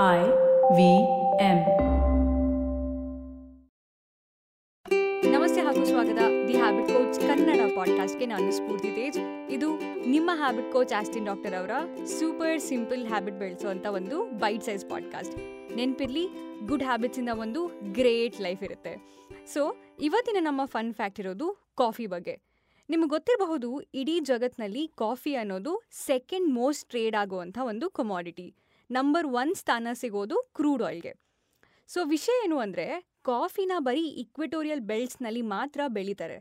I V M. ನಮಸ್ತೆ, ಹಾಗೂ ಸ್ವಾಗತ. ದಿ ಹ್ಯಾಬಿಟ್ ಕೋಚ್ ಕನ್ನಡ ಪಾಡ್ಕಾಸ್ಟ್ಗೆ ನಾನು ಸ್ಫೂರ್ತಿ ತೇಜ್. ಇದು ನಿಮ್ಮ ಹ್ಯಾಬಿಟ್ ಕೋಚ್ ಆಸ್ಟಿನ್ ಡಾಕ್ಟರ್ ಅವರ ಸೂಪರ್ ಸಿಂಪಲ್ ಹ್ಯಾಬಿಟ್ ಬೆಳೆಸುವಂಥ ಒಂದು ಬೈಟ್ ಸೈಜ್ ಪಾಡ್ಕಾಸ್ಟ್. ನೆನಪಿರಲಿ, ಗುಡ್ ಹ್ಯಾಬಿಟ್ಸಿಂದ ಒಂದು ಗ್ರೇಟ್ ಲೈಫ್ ಇರುತ್ತೆ. ಸೊ, ಇವತ್ತಿನ ನಮ್ಮ ಫನ್ ಫ್ಯಾಕ್ಟ್ ಇರೋದು ಕಾಫಿ ಬಗ್ಗೆ. ನಿಮಗೆ ಗೊತ್ತಿರಬಹುದು, ಇಡೀ ಜಗತ್ತಿನಲ್ಲಿ ಕಾಫಿ ಅನ್ನೋದು ಸೆಕೆಂಡ್ ಮೋಸ್ಟ್ ಟ್ರೇಡ್ ಆಗುವಂಥ ಒಂದು ಕಮಾಡಿಟಿ ನಂಬರ್ ಒನ್ ಸ್ಥಾನ ಸಿಗೋದು ಕ್ರೂಡ್ ಆಯಿಲ್ಗೆ. ಸೊ ವಿಷಯ ಏನು ಅಂದರೆ, ಕಾಫಿನ ಬರೀ ಇಕ್ವೆಟೋರಿಯಲ್ ಬೆಲ್ಟ್ಸ್ನಲ್ಲಿ ಮಾತ್ರ ಬೆಳೀತಾರೆ.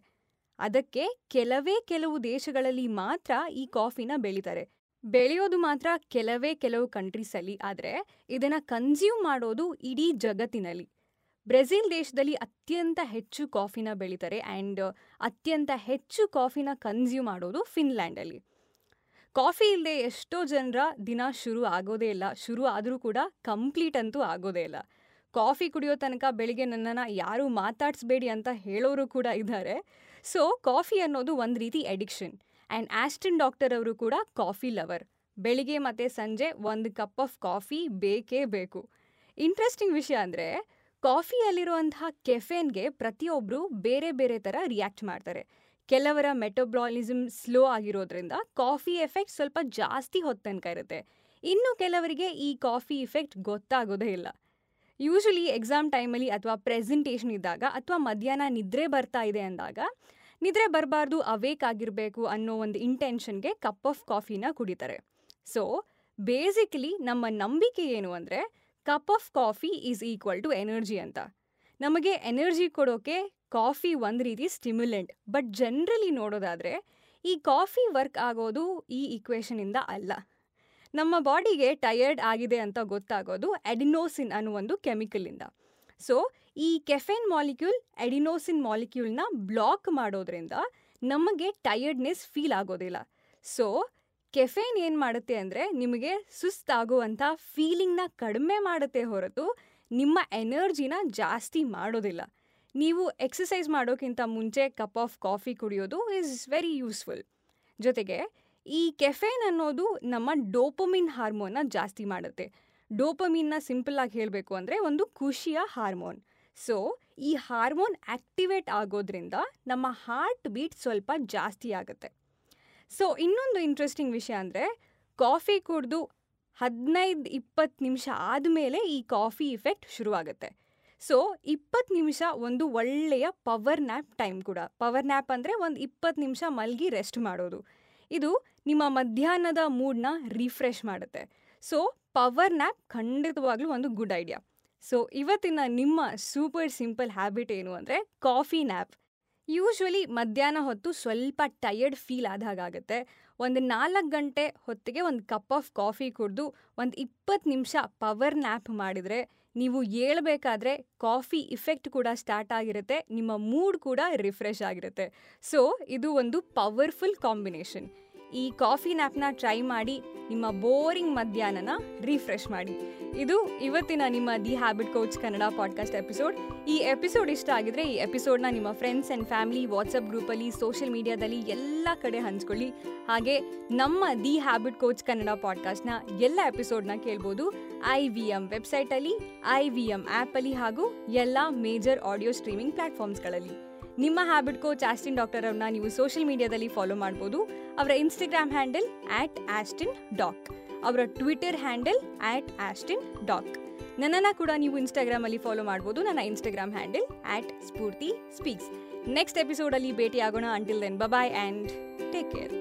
ಅದಕ್ಕೆ ಕೆಲವೇ ಕೆಲವು ದೇಶಗಳಲ್ಲಿ ಮಾತ್ರ ಈ ಕಾಫಿನ ಬೆಳೀತಾರೆ. ಬೆಳೆಯೋದು ಮಾತ್ರ ಕೆಲವೇ ಕೆಲವು ಕಂಟ್ರೀಸಲ್ಲಿ, ಆದರೆ ಇದನ್ನು ಕನ್ಸ್ಯೂಮ್ ಮಾಡೋದು ಇಡೀ ಜಗತ್ತಿನಲ್ಲಿ. ಬ್ರೆಜಿಲ್ ದೇಶದಲ್ಲಿ ಅತ್ಯಂತ ಹೆಚ್ಚು ಕಾಫಿನ ಬೆಳೀತಾರೆ ಆ್ಯಂಡ್ ಅತ್ಯಂತ ಹೆಚ್ಚು ಕಾಫಿನ ಕನ್ಸ್ಯೂಮ್ ಮಾಡೋದು ಫಿನ್ಲ್ಯಾಂಡಲ್ಲಿ. ಕಾಫಿ ಇಲ್ಲದೆ ಎಷ್ಟೋ ಜನರ ದಿನ ಶುರು ಆಗೋದೇ ಇಲ್ಲ. ಶುರು ಆದರೂ ಕೂಡ ಕಂಪ್ಲೀಟ್ ಅಂತೂ ಆಗೋದೇ ಇಲ್ಲ. ಕಾಫಿ ಕುಡಿಯೋ ತನಕ ಬೆಳಿಗ್ಗೆ ನನ್ನನ್ನು ಯಾರೂ ಮಾತಾಡಿಸ್ಬೇಡಿ ಅಂತ ಹೇಳೋರು ಕೂಡ ಇದ್ದಾರೆ ಸೊ, ಕಾಫಿ ಅನ್ನೋದು ಒಂದು ರೀತಿ ಎಡಿಕ್ಷನ್ ಆ್ಯಂಡ್ ಆಸ್ಟಿನ್ ಡಾಕ್ಟರ್ ಅವರು ಕೂಡ ಕಾಫಿ ಲವರ್. ಬೆಳಿಗ್ಗೆ ಮತ್ತು ಸಂಜೆ ಒಂದು ಕಪ್ ಆಫ್ ಕಾಫಿ ಬೇಕೇ ಬೇಕು. ಇಂಟ್ರೆಸ್ಟಿಂಗ್ ವಿಷಯ ಅಂದರೆ, ಕಾಫಿಯಲ್ಲಿರುವಂತಹ ಕೆಫೆನ್ಗೆ ಪ್ರತಿಯೊಬ್ಬರು ಬೇರೆ ಬೇರೆ ಥರ ರಿಯಾಕ್ಟ್ ಮಾಡ್ತಾರೆ. ಕೆಲವರ ಮೆಟೋಬ್ಲಾಲಿಸಮ್ ಸ್ಲೋ ಆಗಿರೋದ್ರಿಂದ ಕಾಫಿ ಎಫೆಕ್ಟ್ ಸ್ವಲ್ಪ ಜಾಸ್ತಿ ಹೊತ್ತು ತನಕ ಇರುತ್ತೆ. ಇನ್ನು ಕೆಲವರಿಗೆ ಈ ಕಾಫಿ ಇಫೆಕ್ಟ್ ಗೊತ್ತಾಗೋದೇ ಇಲ್ಲ. ಯೂಶಲಿ ಎಕ್ಸಾಮ್ ಟೈಮಲ್ಲಿ ಅಥವಾ ಪ್ರೆಸೆಂಟೇಷನ್ ಇದ್ದಾಗ ಅಥವಾ ಮಧ್ಯಾಹ್ನ ನಿದ್ರೆ ಬರ್ತಾ ಇದೆ ಅಂದಾಗ, ನಿದ್ರೆ ಬರಬಾರ್ದು, ಅವೇಕ್ ಆಗಿರಬೇಕು ಅನ್ನೋ ಒಂದು ಇಂಟೆನ್ಷನ್ಗೆ ಕಪ್ ಆಫ್ ಕಾಫಿನ ಕುಡಿತಾರೆ. ಸೊ ಬೇಸಿಕಲಿ ನಮ್ಮ ನಂಬಿಕೆ ಏನು ಅಂದರೆ cup of coffee is equal to energy ಅಂತ. ನಮಗೆ ಎನರ್ಜಿ ಕೊಡೋಕೆ ಕಾಫಿ ಒಂದು ರೀತಿ ಸ್ಟಿಮ್ಯುಲೆಂಟ್ ಬಟ್ ಜನರಲಿ ನೋಡೋದಾದರೆ, ಈ ಕಾಫಿ ವರ್ಕ್ ಆಗೋದು ಈ ಇಕ್ವೇಷನಿಂದ ಅಲ್ಲ. ನಮ್ಮ ಬಾಡಿಗೆ ಟಯರ್ಡ್ ಆಗಿದೆ ಅಂತ ಗೊತ್ತಾಗೋದು ಎಡಿನೋಸಿನ್ ಅನ್ನೋ ಒಂದು ಕೆಮಿಕಲಿಂದ ಸೊ ಈ ಕೆಫೆನ್ ಮಾಲಿಕ್ಯೂಲ್ ಎಡಿನೋಸಿನ್ ಮಾಲಿಕ್ಯೂಲ್ನ ಬ್ಲಾಕ್ ಮಾಡೋದ್ರಿಂದ ನಮಗೆ ಟಯರ್ಡ್ನೆಸ್ ಫೀಲ್ ಆಗೋದಿಲ್ಲ. ಸೊ ಕೆಫೆನ್ ಏನು ಮಾಡುತ್ತೆ ಅಂದರೆ ನಿಮಗೆ ಸುಸ್ತಾಗುವಂಥ ಫೀಲಿಂಗ್ನ ಕಡಿಮೆ ಮಾಡುತ್ತೆ ಹೊರತು ನಿಮ್ಮ ಎನರ್ಜಿನ ಜಾಸ್ತಿ ಮಾಡೋದಿಲ್ಲ. ನೀವು ಎಕ್ಸಸೈಸ್ ಮಾಡೋಕ್ಕಿಂತ ಮುಂಚೆ ಕಪ್ ಆಫ್ ಕಾಫಿ ಕುಡಿಯೋದು ಈಸ್ ವೆರಿ ಯೂಸ್ಫುಲ್ ಜೊತೆಗೆ ಈ ಕೆಫೆನ್ ಅನ್ನೋದು ನಮ್ಮ ಡೋಪಮಿನ್ ಹಾರ್ಮೋನ್ನ ಜಾಸ್ತಿ ಮಾಡುತ್ತೆ. ಡೋಪಮಿನ್ನ ಸಿಂಪಲ್ಲಾಗಿ ಹೇಳಬೇಕು ಅಂದರೆ ಒಂದು ಖುಷಿಯ ಹಾರ್ಮೋನ್ ಸೊ ಈ ಹಾರ್ಮೋನ್ ಆಕ್ಟಿವೇಟ್ ಆಗೋದ್ರಿಂದ ನಮ್ಮ ಹಾರ್ಟ್ ಬೀಟ್ ಸ್ವಲ್ಪ ಜಾಸ್ತಿ ಆಗುತ್ತೆ. ಸೊ ಇನ್ನೊಂದು ಇಂಟ್ರೆಸ್ಟಿಂಗ್ ವಿಷಯ ಅಂದರೆ ಕಾಫಿ ಕುಡಿದು ಹದಿನೈದು ಇಪ್ಪತ್ತು ನಿಮಿಷ ಆದಮೇಲೆ ಈ ಕಾಫಿ ಇಫೆಕ್ಟ್ ಶುರುವಾಗುತ್ತೆ. ಸೊ, ಇಪ್ಪತ್ತು ನಿಮಿಷ ಒಂದು ಒಳ್ಳೆಯ ಪವರ್ ನ್ಯಾಪ್ ಟೈಮ್ ಕೂಡ. ಪವರ್ ನ್ಯಾಪ್ ಅಂದರೆ ಒಂದು ಇಪ್ಪತ್ತು ನಿಮಿಷ ಮಲಗಿ ರೆಸ್ಟ್ ಮಾಡೋದು. ಇದು ನಿಮ್ಮ ಮಧ್ಯಾಹ್ನದ ಮೂಡ್ನ ರಿಫ್ರೆಶ್ ಮಾಡುತ್ತೆ. ಸೊ ಪವರ್ ನ್ಯಾಪ್ ಖಂಡಿತವಾಗ್ಲೂ ಒಂದು ಗುಡ್ ಐಡಿಯಾ ಸೊ, ಇವತ್ತಿನ ನಿಮ್ಮ ಸೂಪರ್ ಸಿಂಪಲ್ ಹ್ಯಾಬಿಟ್ ಏನು ಅಂದರೆ ಕಾಫಿ ನ್ಯಾಪ್ ಯೂಶ್ವಲಿ ಮಧ್ಯಾಹ್ನ ಹೊತ್ತು ಸ್ವಲ್ಪ ಟಯರ್ಡ್ ಫೀಲ್ ಆದಾಗುತ್ತೆ ಒಂದು ನಾಲ್ಕು ಗಂಟೆ ಹೊತ್ತಿಗೆ ಒಂದು ಕಪ್ ಆಫ್ ಕಾಫಿ ಕುಡಿದು ಒಂದು ಇಪ್ಪತ್ತು ನಿಮಿಷ ಪವರ್ ನ್ಯಾಪ್ ಮಾಡಿದರೆ ನೀವು ಏಳಬೇಕಾದ್ರೆ ಕಾಫಿ ಇಫೆಕ್ಟ್ ಕೂಡ ಸ್ಟಾರ್ಟ್ ಆಗಿರುತ್ತೆ, ನಿಮ್ಮ ಮೂಡ್ ಕೂಡ ರಿಫ್ರೆಶ್ ಆಗಿರುತ್ತೆ. ಸೊ, ಇದು ಒಂದು ಪವರ್ಫುಲ್ ಕಾಂಬಿನೇಷನ್. ಈ ಕಾಫಿ ನ್ಯಾಪ್ನ ಟ್ರೈ ಮಾಡಿ ನಿಮ್ಮ ಬೋರಿಂಗ್ ಮಧ್ಯಾಹ್ನನ ರಿಫ್ರೆಶ್ ಮಾಡಿ. ಇದು ಇವತ್ತಿನ ನಿಮ್ಮ the habit coach Kannada podcast episode. ಈ ಎಪಿಸೋಡ್ ಇಷ್ಟ ಆಗಿದ್ರೆ ಈ ಎಪಿಸೋಡ್ನ ನಿಮ್ಮ ಫ್ರೆಂಡ್ಸ್ ಆ್ಯಂಡ್ ಫ್ಯಾಮಿಲಿ, ವಾಟ್ಸಪ್ ಗ್ರೂಪಲ್ಲಿ, ಸೋಷಿಯಲ್ ಮೀಡಿಯಾದಲ್ಲಿ ಎಲ್ಲ ಕಡೆ ಹಂಚ್ಕೊಳ್ಳಿ. ಹಾಗೆ ನಮ್ಮ ದಿ ಹ್ಯಾಬಿಟ್ ಕೋಚ್ ಕನ್ನಡ ಪಾಡ್ಕಾಸ್ಟ್ನ ಎಲ್ಲ ಎಪಿಸೋಡ್ನ ಕೇಳ್ಬೋದು. ಐ ವಿ ಎಂ ವೆಬ್ಸೈಟಲ್ಲಿ, ಐ ವಿ ಎಂ ಆ್ಯಪಲ್ಲಿ ಹಾಗೂ ಎಲ್ಲ ಮೇಜರ್ ಆಡಿಯೋ ಸ್ಟ್ರೀಮಿಂಗ್ ಪ್ಲ್ಯಾಟ್ಫಾರ್ಮ್ಸ್ಗಳಲ್ಲಿ ನಿಮ್ಮ ಹ್ಯಾಬಿಟ್ ಕೋಚ್ ಆಸ್ಟಿನ್ ಡಾಕ್ಟರ್ ಅವ್ರನ್ನ ನೀವು ಸೋಷಿಯಲ್ ಮೀಡಿಯಾದಲ್ಲಿ ಫಾಲೋ ಮಾಡ್ಬೋದು. ಅವರ Instagram handle at Austin doc ಅವರ Twitter handle at Austin doc ನನ್ನನ್ನು ಕೂಡ ನೀವು ಇನ್ಸ್ಟಾಗ್ರಾಮಲ್ಲಿ ಫಾಲೋ ಮಾಡ್ಬೋದು. ನನ್ನ Instagram handle at Spoorthi speaks next ಎಪಿಸೋಡಲ್ಲಿ ಭೇಟಿಯಾಗೋಣ. Until then bye bye and take care